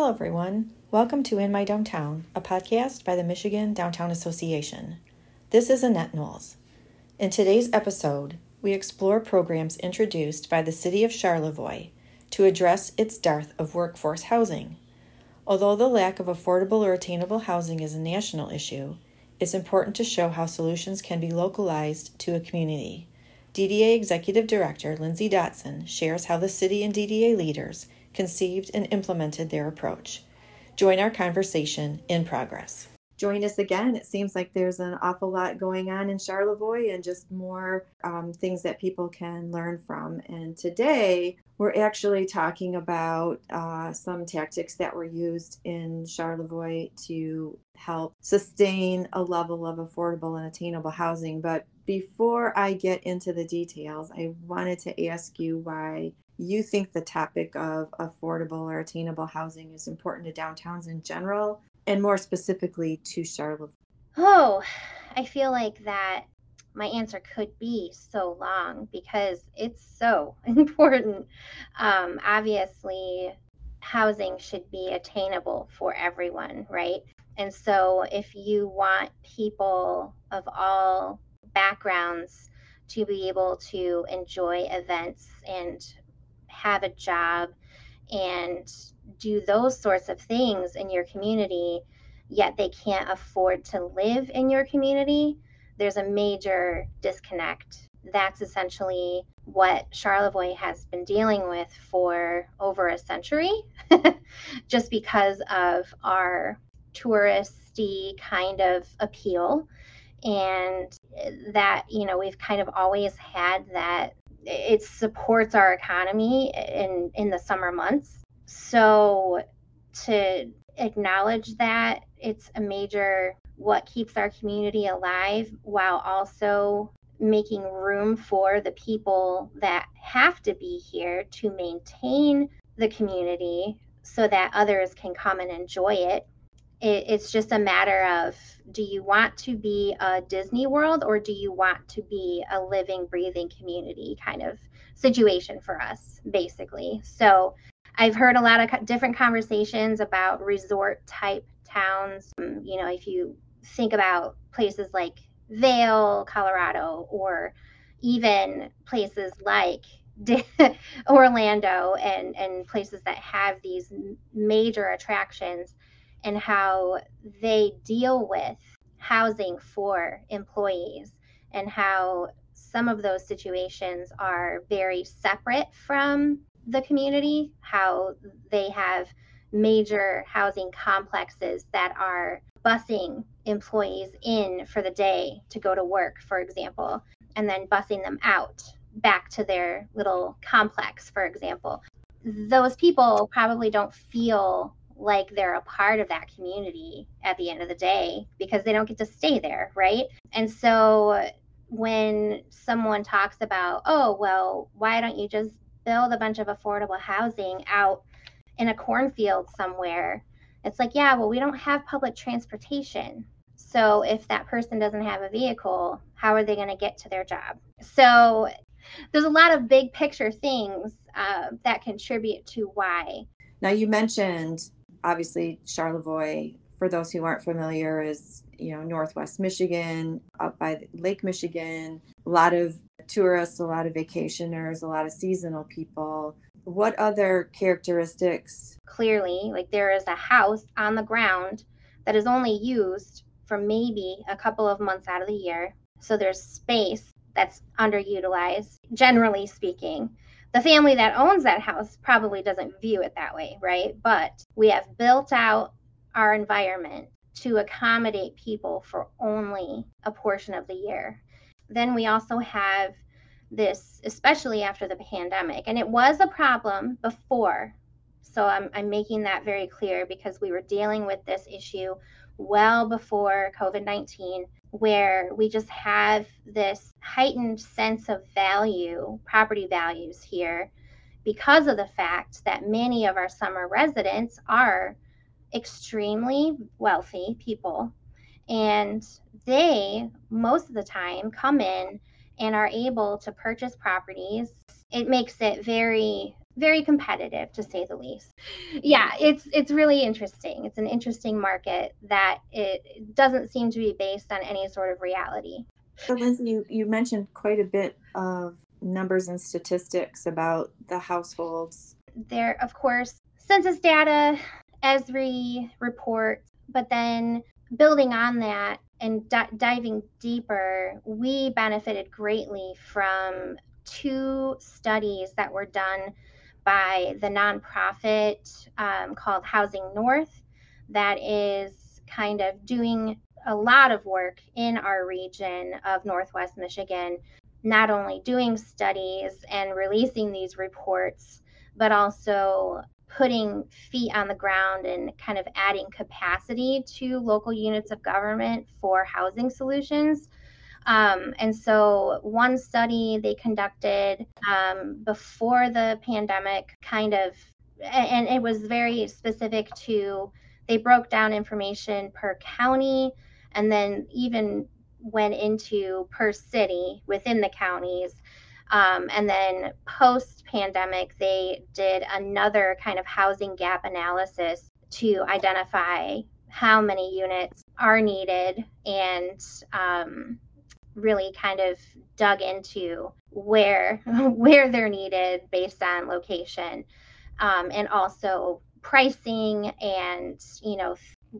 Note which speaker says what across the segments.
Speaker 1: Hello, everyone. Welcome to In MI Downtown, a podcast by the Michigan Downtown Association. This is Annette Knowles. In today's episode, we explore programs introduced by the City of Charlevoix to address its dearth of workforce housing. Although the lack of affordable or attainable housing is a national issue, it's important to show how solutions can be localized to a community. DDA Executive Director Lindsey Dotson shares how the city and DDA leaders conceived and implemented their approach. Join our conversation in progress. Join us again. It seems like there's an awful lot going on in Charlevoix and just more um, things that people can learn from. And today we're actually talking about uh, some tactics that were used in Charlevoix to help sustain a level of affordable and attainable housing. But before I get into the details, I wanted to ask you why you think the topic of affordable or attainable housing is important to downtowns in general and more specifically to Charlevoix?
Speaker 2: Oh, I feel like that my answer could be so long because it's so important. Um, obviously, housing should be attainable for everyone, right? And so, if you want people of all backgrounds to be able to enjoy events and have a job and do those sorts of things in your community, yet they can't afford to live in your community, there's a major disconnect. That's essentially what Charlevoix has been dealing with for over a century, just because of our touristy kind of appeal. And that, you know, we've kind of always had that it supports our economy in in the summer months. So to acknowledge that it's a major what keeps our community alive while also making room for the people that have to be here to maintain the community so that others can come and enjoy it it, it's just a matter of do you want to be a Disney World or do you want to be a living, breathing community kind of situation for us, basically? So I've heard a lot of different conversations about resort type towns. Um, you know, if you think about places like Vail, Colorado, or even places like Orlando and, and places that have these major attractions and how they deal with housing for employees and how some of those situations are very separate from the community, how they have major housing complexes that are busing employees in for the day to go to work, for example, and then busing them out back to their little complex, for example. Those people probably don't feel like they're a part of that community at the end of the day because they don't get to stay there, right? And so when someone talks about, oh, well, why don't you just build a bunch of affordable housing out in a cornfield somewhere? It's like, yeah, well, we don't have public transportation. So if that person doesn't have a vehicle, how are they going to get to their job? So there's a lot of big picture things uh, that contribute to why.
Speaker 1: Now, you mentioned obviously Charlevoix, for those who aren't familiar, is you know Northwest Michigan, up by Lake Michigan. A lot of tourists, a lot of vacationers, a lot of seasonal people. What other characteristics?
Speaker 2: Clearly, like there is a house on the ground that is only used for maybe a couple of months out of the year. So there's space that's underutilized, generally speaking the family that owns that house probably doesn't view it that way, right? But we have built out our environment to accommodate people for only a portion of the year. Then we also have this, especially after the pandemic, and it was a problem before. So I'm, I'm making that very clear because we were dealing with this issue well before COVID 19 where we just have this heightened sense of value, property values here, because of the fact that many of our summer residents are extremely wealthy people. And they, most of the time, come in and are able to purchase properties. It makes it very very competitive to say the least. Yeah, it's it's really interesting. It's an interesting market that it doesn't seem to be based on any sort of reality.
Speaker 1: So Lindsey, you, you mentioned quite a bit of numbers and statistics about the households.
Speaker 2: There, of course, census data, ESRI reports, but then building on that and d- diving deeper, we benefited greatly from two studies that were done by the nonprofit um, called Housing North, that is kind of doing a lot of work in our region of Northwest Michigan, not only doing studies and releasing these reports, but also putting feet on the ground and kind of adding capacity to local units of government for housing solutions. Um, and so, one study they conducted um, before the pandemic kind of, and it was very specific to, they broke down information per county and then even went into per city within the counties. Um, and then post pandemic, they did another kind of housing gap analysis to identify how many units are needed and um, really kind of dug into where where they're needed based on location um, and also pricing and you know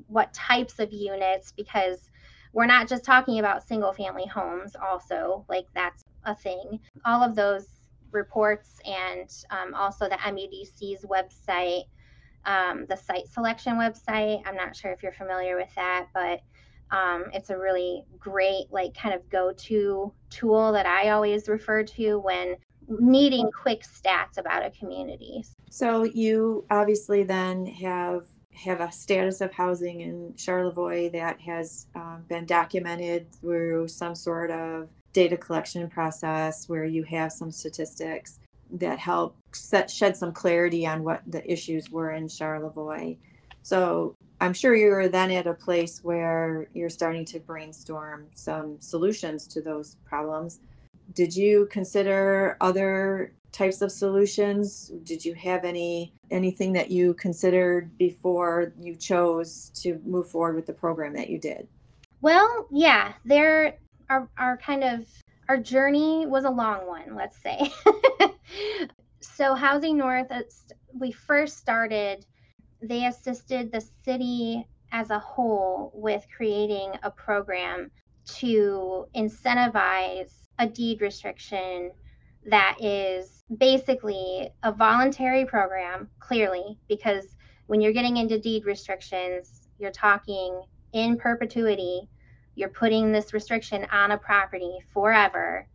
Speaker 2: what types of units because we're not just talking about single family homes also like that's a thing. All of those reports and um, also the MEDC's website um, the site selection website i'm not sure if you're familiar with that but um, it's a really great like kind of go-to tool that i always refer to when needing quick stats about a community
Speaker 1: so you obviously then have have a status of housing in Charlevoix that has um, been documented through some sort of data collection process where you have some statistics that help set, shed some clarity on what the issues were in Charlevoix. So I'm sure you're then at a place where you're starting to brainstorm some solutions to those problems. Did you consider other types of solutions? Did you have any anything that you considered before you chose to move forward with the program that you did?
Speaker 2: Well, yeah, there are our kind of our journey was a long one, let's say. so Housing North, uh, we first started, they assisted the city as a whole with creating a program to incentivize a deed restriction that is basically a voluntary program, clearly, because when you're getting into deed restrictions, you're talking in perpetuity. You're putting this restriction on a property forever.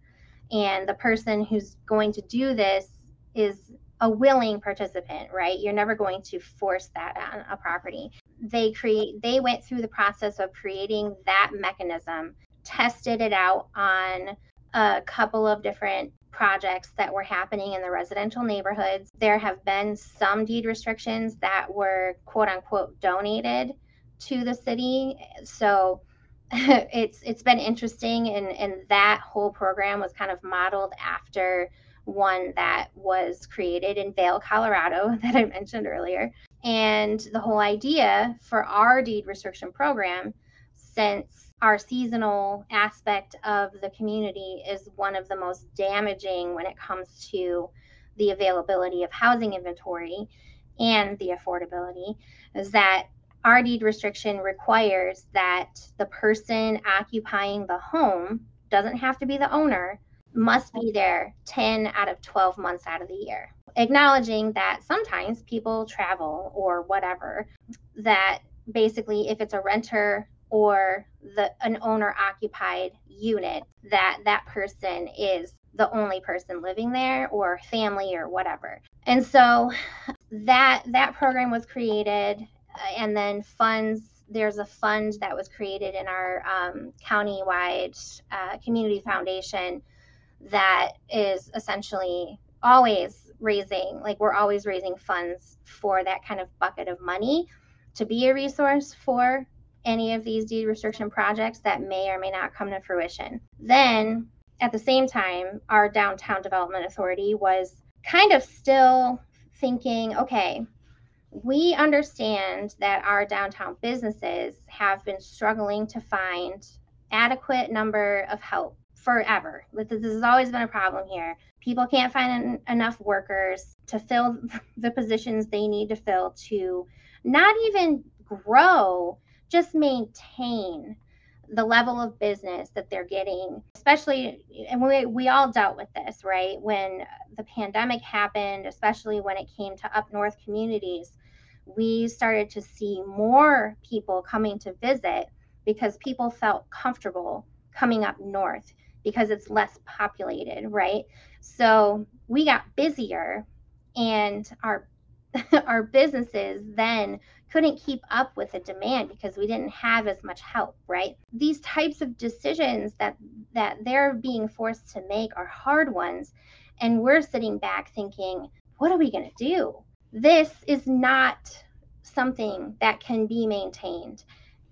Speaker 2: And the person who's going to do this is a willing participant, right? You're never going to force that on a property. They create they went through the process of creating that mechanism, tested it out on a couple of different projects that were happening in the residential neighborhoods. There have been some deed restrictions that were quote unquote donated to the city. So it's it's been interesting and, and that whole program was kind of modeled after one that was created in Vail, Colorado, that I mentioned earlier. And the whole idea for our deed restriction program, since our seasonal aspect of the community is one of the most damaging when it comes to the availability of housing inventory and the affordability is that our deed restriction requires that the person occupying the home doesn't have to be the owner must be there 10 out of 12 months out of the year acknowledging that sometimes people travel or whatever that basically if it's a renter or the an owner occupied unit that that person is the only person living there or family or whatever. And so that that program was created uh, and then funds there's a fund that was created in our um, county-wide uh, community foundation that is essentially always raising like we're always raising funds for that kind of bucket of money to be a resource for any of these deed restriction projects that may or may not come to fruition. Then, at the same time, our downtown development authority was kind of still thinking, okay, we understand that our downtown businesses have been struggling to find adequate number of help forever. This has always been a problem here. People can't find enough workers to fill the positions they need to fill to not even grow, just maintain the level of business that they're getting, especially, and we, we all dealt with this, right? When the pandemic happened, especially when it came to up north communities, we started to see more people coming to visit because people felt comfortable coming up north because it's less populated, right? So we got busier and our our businesses then couldn't keep up with the demand because we didn't have as much help right? These types of decisions that that they're being forced to make are hard ones. And we're sitting back thinking what are we going to do? This is not something that can be maintained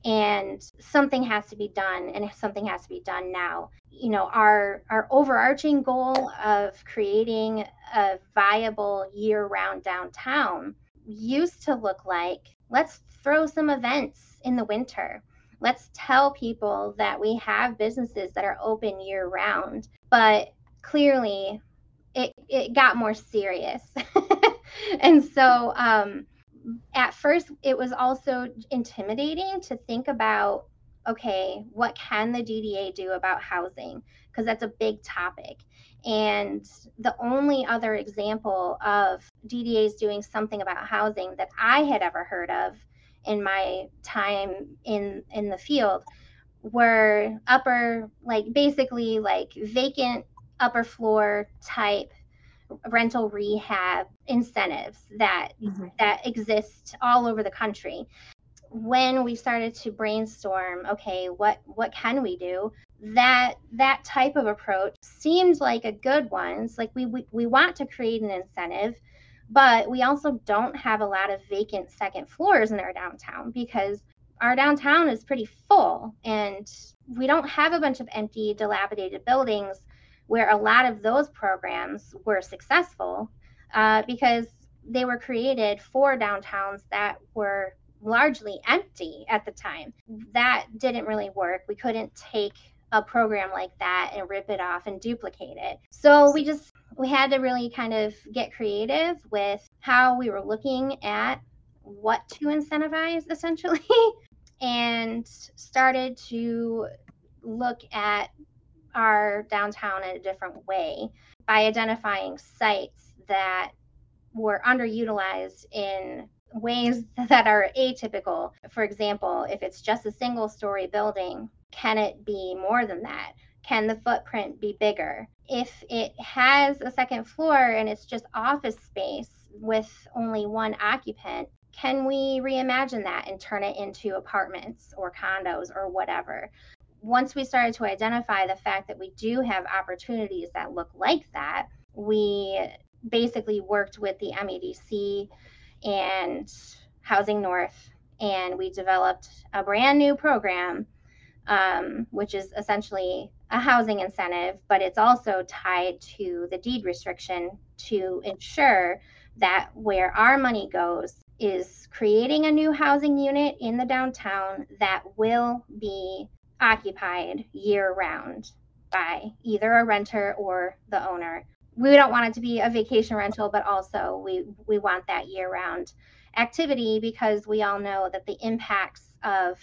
Speaker 2: and something has to be done and something has to be done now. You know our our overarching goal of creating a viable year-round downtown used to look like let's throw some events in the winter. Let's tell people that we have businesses that are open year round but clearly it it got more serious. And so um at first it was also intimidating to think about okay what can the dda do about housing? Because that's a big topic. And the only other example of ddas doing something about housing that i had ever heard of in my time in in the field were upper like basically like vacant upper floor type rental rehab incentives that mm-hmm. that exist all over the country. When we started to brainstorm okay what what can we do? That that type of approach seemed like a good one. It's like we, we we want to create an incentive but we also don't have a lot of vacant second floors in our downtown because our downtown is pretty full and we don't have a bunch of empty dilapidated buildings where a lot of those programs were successful uh, because they were created for downtowns that were largely empty at the time. That didn't really work. We couldn't take a program like that and rip it off and duplicate it. So we just we had to really kind of get creative with how we were looking at what to incentivize essentially and started to look at our downtown in a different way by identifying sites that were underutilized in ways that are atypical. For example, if it's just a single story building, can it be more than that? Can the footprint be bigger? If it has a second floor and it's just office space with only one occupant, can we reimagine that and turn it into apartments or condos or whatever? Once we started to identify the fact that we do have opportunities that look like that, we basically worked with the MEDC and Housing North, and we developed a brand new program, um, which is essentially a housing incentive, but it's also tied to the deed restriction to ensure that where our money goes is creating a new housing unit in the downtown that will be occupied year round by either a renter or the owner. We don't want it to be a vacation rental, but also we, we want that year round activity because we all know that the impacts of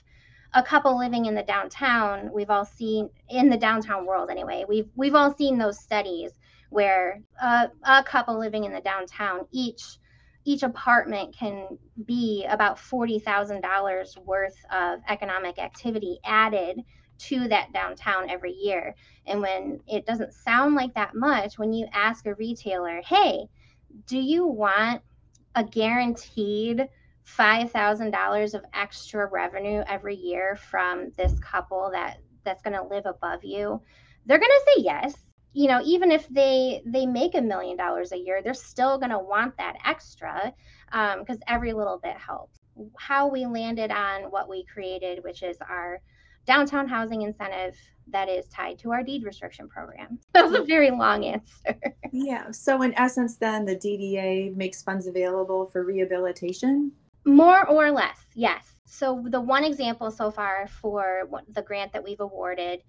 Speaker 2: a couple living in the downtown, we've all seen in the downtown world anyway, we've we've all seen those studies where a, a couple living in the downtown each each apartment can be about $40,000 worth of economic activity added to that downtown every year. And when it doesn't sound like that much, when you ask a retailer, hey, do you want a guaranteed $5,000 of extra revenue every year from this couple that that's going to live above you? They're going to say yes you know even if they they make a million dollars a year they're still going to want that extra because um, every little bit helps how we landed on what we created which is our downtown housing incentive that is tied to our deed restriction program. That was a very long answer.
Speaker 1: yeah. So, in essence, then the DDA makes funds available for rehabilitation?
Speaker 2: More or less, yes. So, the one example so far for the grant that we've awarded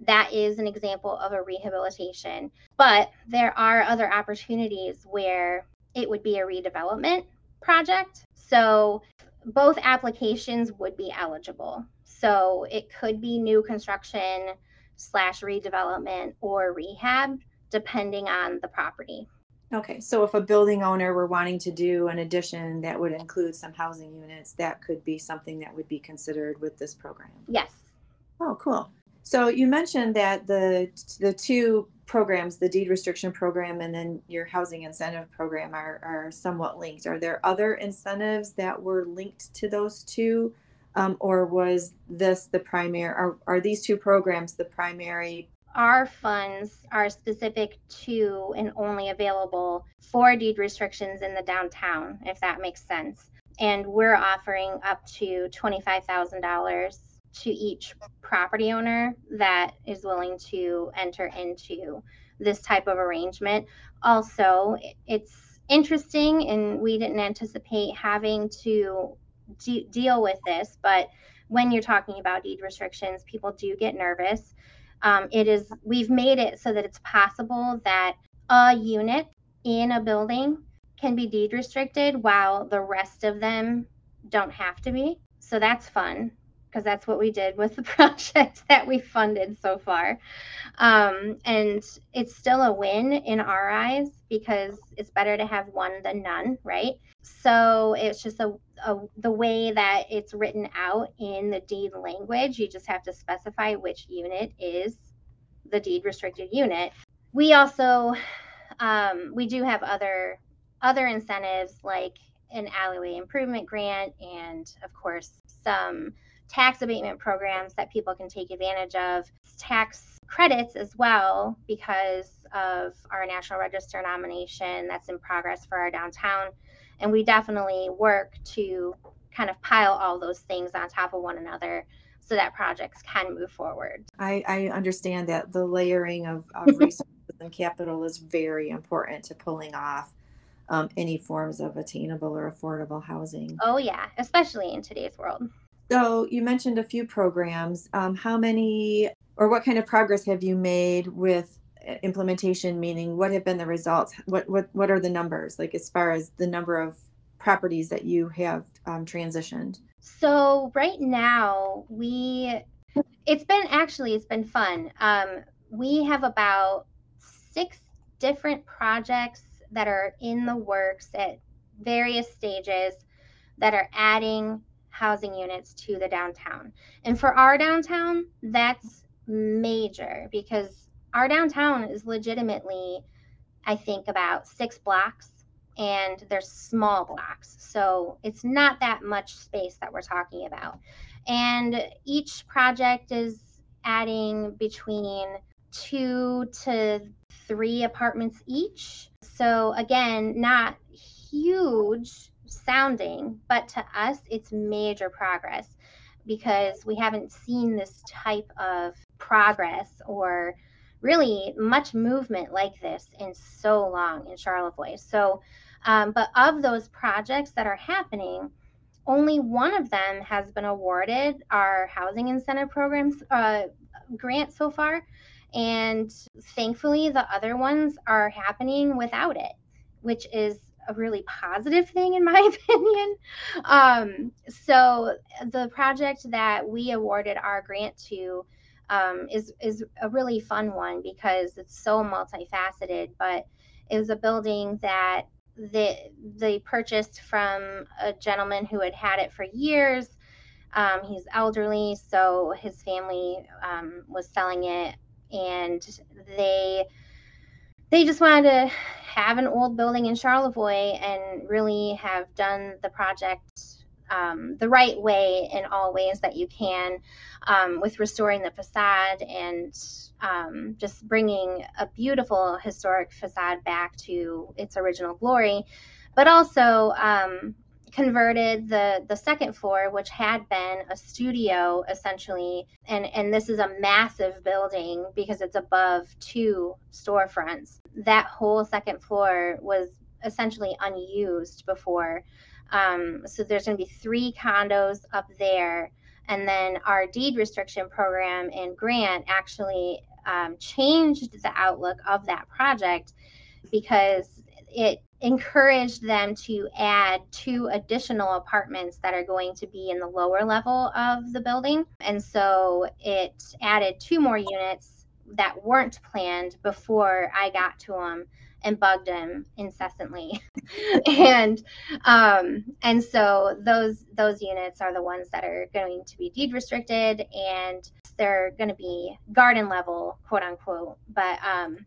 Speaker 2: that is an example of a rehabilitation. But there are other opportunities where it would be a redevelopment project. So both applications would be eligible. So it could be new construction slash redevelopment or rehab, depending on the property.
Speaker 1: Okay, so if a building owner were wanting to do an addition that would include some housing units, that could be something that would be considered with this program.
Speaker 2: Yes.
Speaker 1: Oh, cool. So you mentioned that the the two programs, the deed restriction program and then your housing incentive program are, are somewhat linked. Are there other incentives that were linked to those two? Um, or was this the primary, are, are these two programs the primary?
Speaker 2: Our funds are specific to and only available for deed restrictions in the downtown, if that makes sense. And we're offering up to $25,000 to each property owner that is willing to enter into this type of arrangement. Also, it's interesting, and we didn't anticipate having to de- deal with this, but when you're talking about deed restrictions, people do get nervous. Um, it is we've made it so that it's possible that a unit in a building can be deed restricted while the rest of them don't have to be. So that's fun because that's what we did with the project that we funded so far. Um, and it's still a win in our eyes because it's better to have one than none, right? So it's just a, a the way that it's written out in the deed language. You just have to specify which unit is the deed restricted unit. We also um, we do have other other incentives like an alleyway improvement grant and of course some tax abatement programs that people can take advantage of, tax credits as well because of our National Register nomination that's in progress for our downtown. And we definitely work to kind of pile all those things on top of one another so that projects can move forward.
Speaker 1: I, I understand that the layering of, of resources and capital is very important to pulling off um, any forms of attainable or affordable housing.
Speaker 2: Oh, yeah, especially in today's world.
Speaker 1: So you mentioned a few programs. Um, how many or what kind of progress have you made with uh, implementation? Meaning, what have been the results? What what what are the numbers like as far as the number of properties that you have um, transitioned?
Speaker 2: So right now we, it's been actually it's been fun. Um, we have about six different projects that are in the works at various stages that are adding housing units to the downtown. And for our downtown, that's major because our downtown is legitimately, I think, about six blocks and they're small blocks. So it's not that much space that we're talking about. And each project is adding between two to three apartments each. So again, not huge sounding, but to us, it's major progress because we haven't seen this type of progress or really much movement like this in so long in Charlevoix. So, um, but of those projects that are happening, only one of them has been awarded our housing incentive programs uh, grant so far. And thankfully, the other ones are happening without it, which is a really positive thing in my opinion. Um, so the project that we awarded our grant to um, is is a really fun one because it's so multifaceted. But it was a building that they they purchased from a gentleman who had had it for years. Um, he's elderly, so his family um, was selling it, and they they just wanted to have an old building in Charlevoix and really have done the project um, the right way in all ways that you can um, with restoring the facade and um, just bringing a beautiful historic facade back to its original glory, but also um, converted the the second floor which had been a studio essentially. And and this is a massive building because it's above two storefronts. That whole second floor was essentially unused before. Um, so there's going to be three condos up there. And then our deed restriction program and grant actually um, changed the outlook of that project because it encouraged them to add two additional apartments that are going to be in the lower level of the building. And so it added two more units that weren't planned before I got to them and bugged him incessantly. and um, and so those those units are the ones that are going to be deed restricted and they're going to be garden level, quote unquote. But um,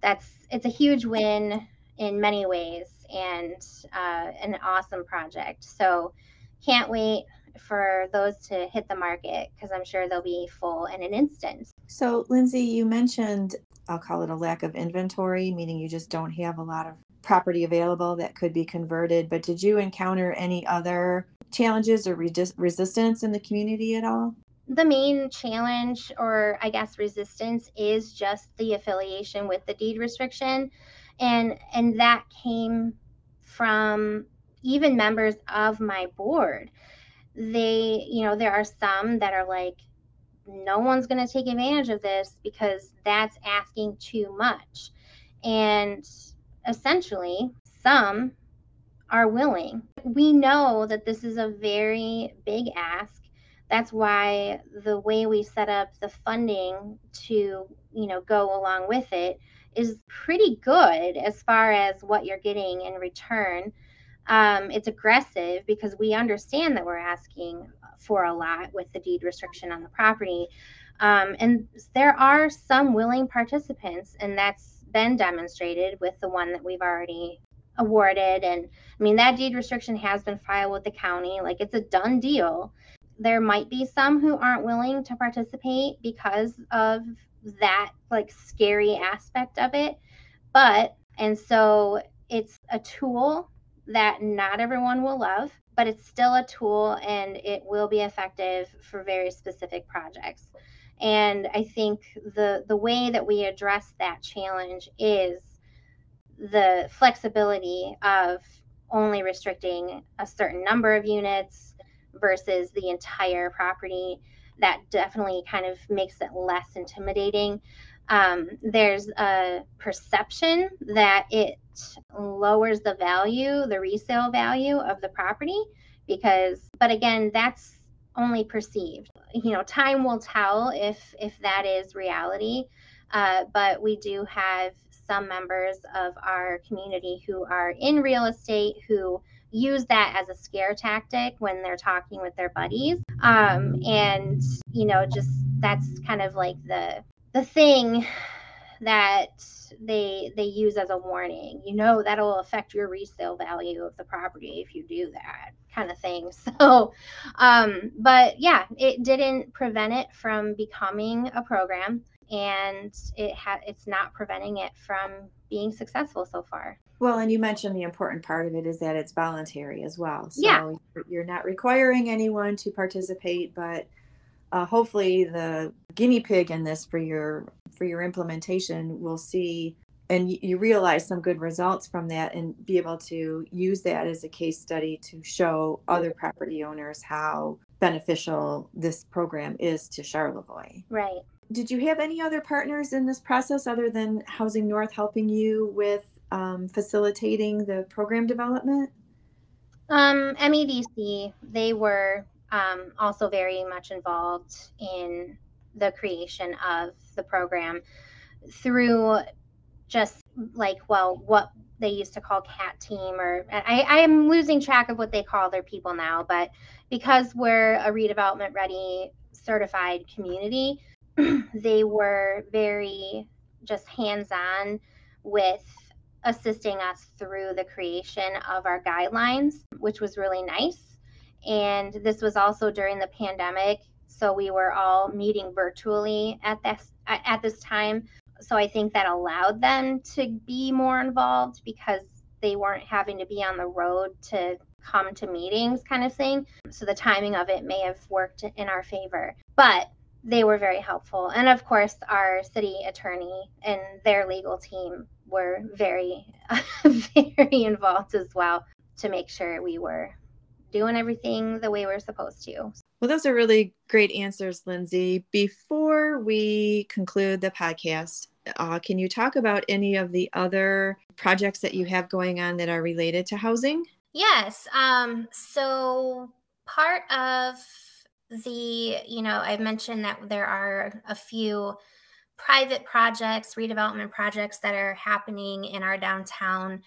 Speaker 2: that's it's a huge win in many ways and uh, an awesome project. So can't wait for those to hit the market because I'm sure they'll be full in an instant.
Speaker 1: So, Lindsey, you mentioned I'll call it a lack of inventory, meaning you just don't have a lot of property available that could be converted. But did you encounter any other challenges or resistance in the community at all?
Speaker 2: The main challenge, or I guess resistance, is just the affiliation with the deed restriction and and that came from even members of my board. They you know there are some that are like no one's going to take advantage of this because that's asking too much. And essentially some are willing. We know that this is a very big ask. That's why the way we set up the funding to you know go along with it is pretty good as far as what you're getting in return. Um, it's aggressive because we understand that we're asking for a lot with the deed restriction on the property. Um, and there are some willing participants, and that's been demonstrated with the one that we've already awarded. And I mean, that deed restriction has been filed with the county, like it's a done deal. There might be some who aren't willing to participate because of that like scary aspect of it. But, and so it's a tool that not everyone will love, but it's still a tool and it will be effective for very specific projects. And I think the the way that we address that challenge is the flexibility of only restricting a certain number of units versus the entire property that definitely kind of makes it less intimidating. Um, there's a perception that it lowers the value, the resale value of the property, because, but again, that's only perceived. You know, time will tell if if that is reality. Uh, but we do have some members of our community who are in real estate who use that as a scare tactic when they're talking with their buddies. Um, and you know, just that's kind of like the the thing that they they use as a warning. You know, that'll affect your resale value of the property if you do that kind of thing. So, um, but yeah, it didn't prevent it from becoming a program and it ha- it's not preventing it from being successful so far.
Speaker 1: Well, and you mentioned the important part of it is that it's voluntary as well. So
Speaker 2: yeah.
Speaker 1: you're not requiring anyone to participate, but uh, hopefully the guinea pig in this for your for your implementation will see and you realize some good results from that and be able to use that as a case study to show other property owners how beneficial this program is to Charlevoix.
Speaker 2: Right.
Speaker 1: Did you have any other partners in this process other than Housing North helping you with um, facilitating the program development?
Speaker 2: Um, MEDC, they were um, also very much involved in the creation of the program through just like, well, what they used to call cat team or I, I am losing track of what they call their people now but because we're a redevelopment ready certified community they were very just hands on with assisting us through the creation of our guidelines, which was really nice. And this was also during the pandemic, so we were all meeting virtually at this at this time. So I think that allowed them to be more involved because they weren't having to be on the road to
Speaker 3: come to meetings kind of thing. So the timing of it may have worked in our favor. But they were very helpful. And of course, our city attorney and their legal team were very, very involved as well to make sure we were doing everything the way we're supposed to.
Speaker 1: Well, those are really great answers, Lindsey. Before we conclude the podcast, uh, can you talk about any of the other projects that you have going on that are related to housing?
Speaker 2: Yes. Um, so, part of the, you know, I've mentioned that there are a few private projects, redevelopment projects that are happening in our downtown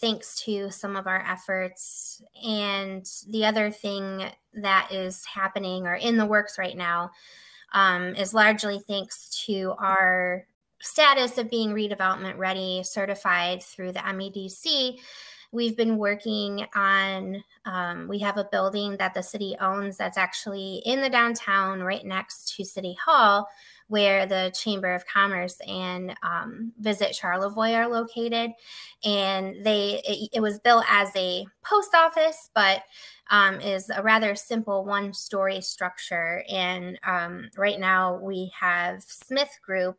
Speaker 2: thanks to some of our efforts. And the other thing that is happening or in the works right now um, is largely thanks to our status of being redevelopment ready certified through the MEDC. We've been working on, um, we have a building that the city owns that's actually in the downtown right next to City Hall where the Chamber of Commerce and um, Visit Charlevoix are located. And they it, it, was built as a post office, but um, is a rather simple one story structure. And um, right now we have Smith Group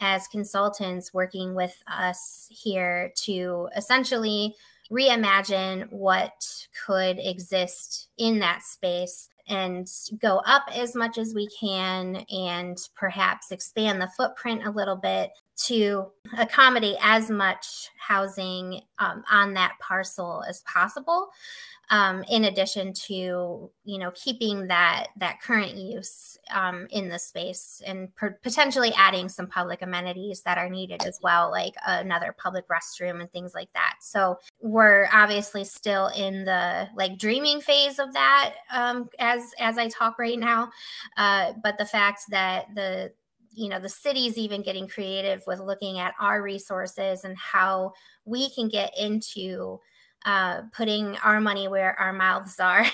Speaker 2: as consultants working with us here to essentially reimagine what could exist in that space and go up as much as we can and perhaps expand the footprint a little bit to accommodate as much housing um, on that parcel as possible um, in addition to you know keeping that that current use um, in the space and potentially adding some public amenities that are needed as well like another public restroom and things like that. So we're obviously still in the like dreaming phase of that um, as as i talk right now. Uh, but the fact that the you know the city's even getting creative with looking at our resources and how we can get into uh, putting our money where our mouths are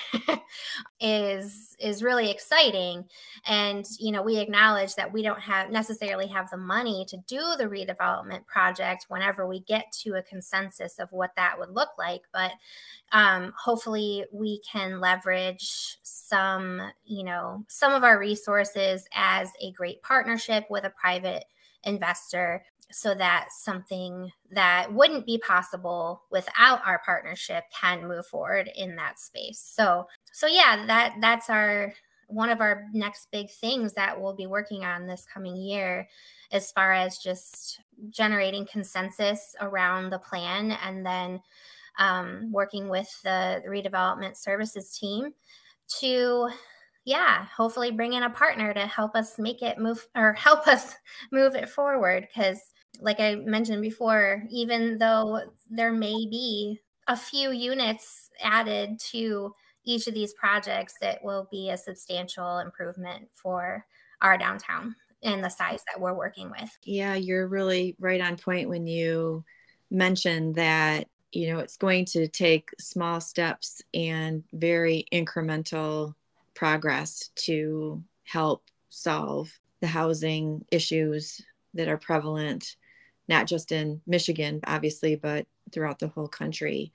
Speaker 2: is is really exciting. And you know we acknowledge that we don't have necessarily have the money to do the redevelopment project whenever we get to a consensus of what that would look like but um, hopefully we can leverage some you know some of our resources as a great partnership with a private investor so that something that wouldn't be possible without our partnership can move forward in that space so so yeah that that's our one of our next big things that we'll be working on this coming year as far as just generating consensus around the plan and then um, working with the redevelopment services team to yeah, hopefully bring in a partner to help us make it move or help us move it forward. Because, like I mentioned before, even though there may be a few units added to each of these projects, it will be a substantial improvement for our downtown and the size that we're working with.
Speaker 1: Yeah, you're really right on point when you mentioned that you know it's going to take small steps and very incremental progress to help solve the housing issues that are prevalent, not just in Michigan, obviously, but throughout the whole country.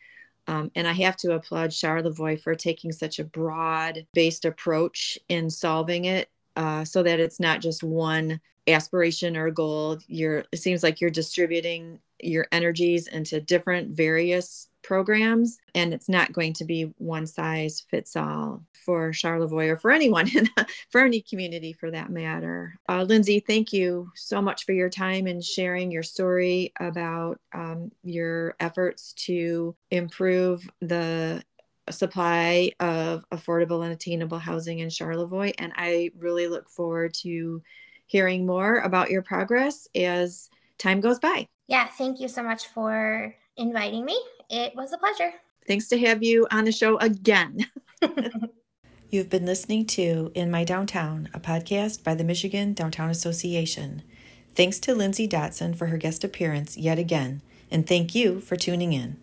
Speaker 1: Um, and I have to applaud Charlevoix for taking such a broad based approach in solving it uh, so that it's not just one aspiration or goal. You're, it seems like you're distributing your energies into different various programs and it's not going to be one size fits all for charlevoix or for anyone in, for any community for that matter. Uh, lindsey thank you so much for your time and sharing your story about um, your efforts to improve the supply of affordable and attainable housing in charlevoix and i really look forward to hearing more about your progress as time goes by.
Speaker 2: Yeah thank you so much for inviting me. It was a pleasure.
Speaker 1: Thanks to have you on the show again. You've been listening to In MI Downtown, a podcast by the Michigan Downtown Association. Thanks to Lindsey Dotson for her guest appearance yet again, and thank you for tuning in.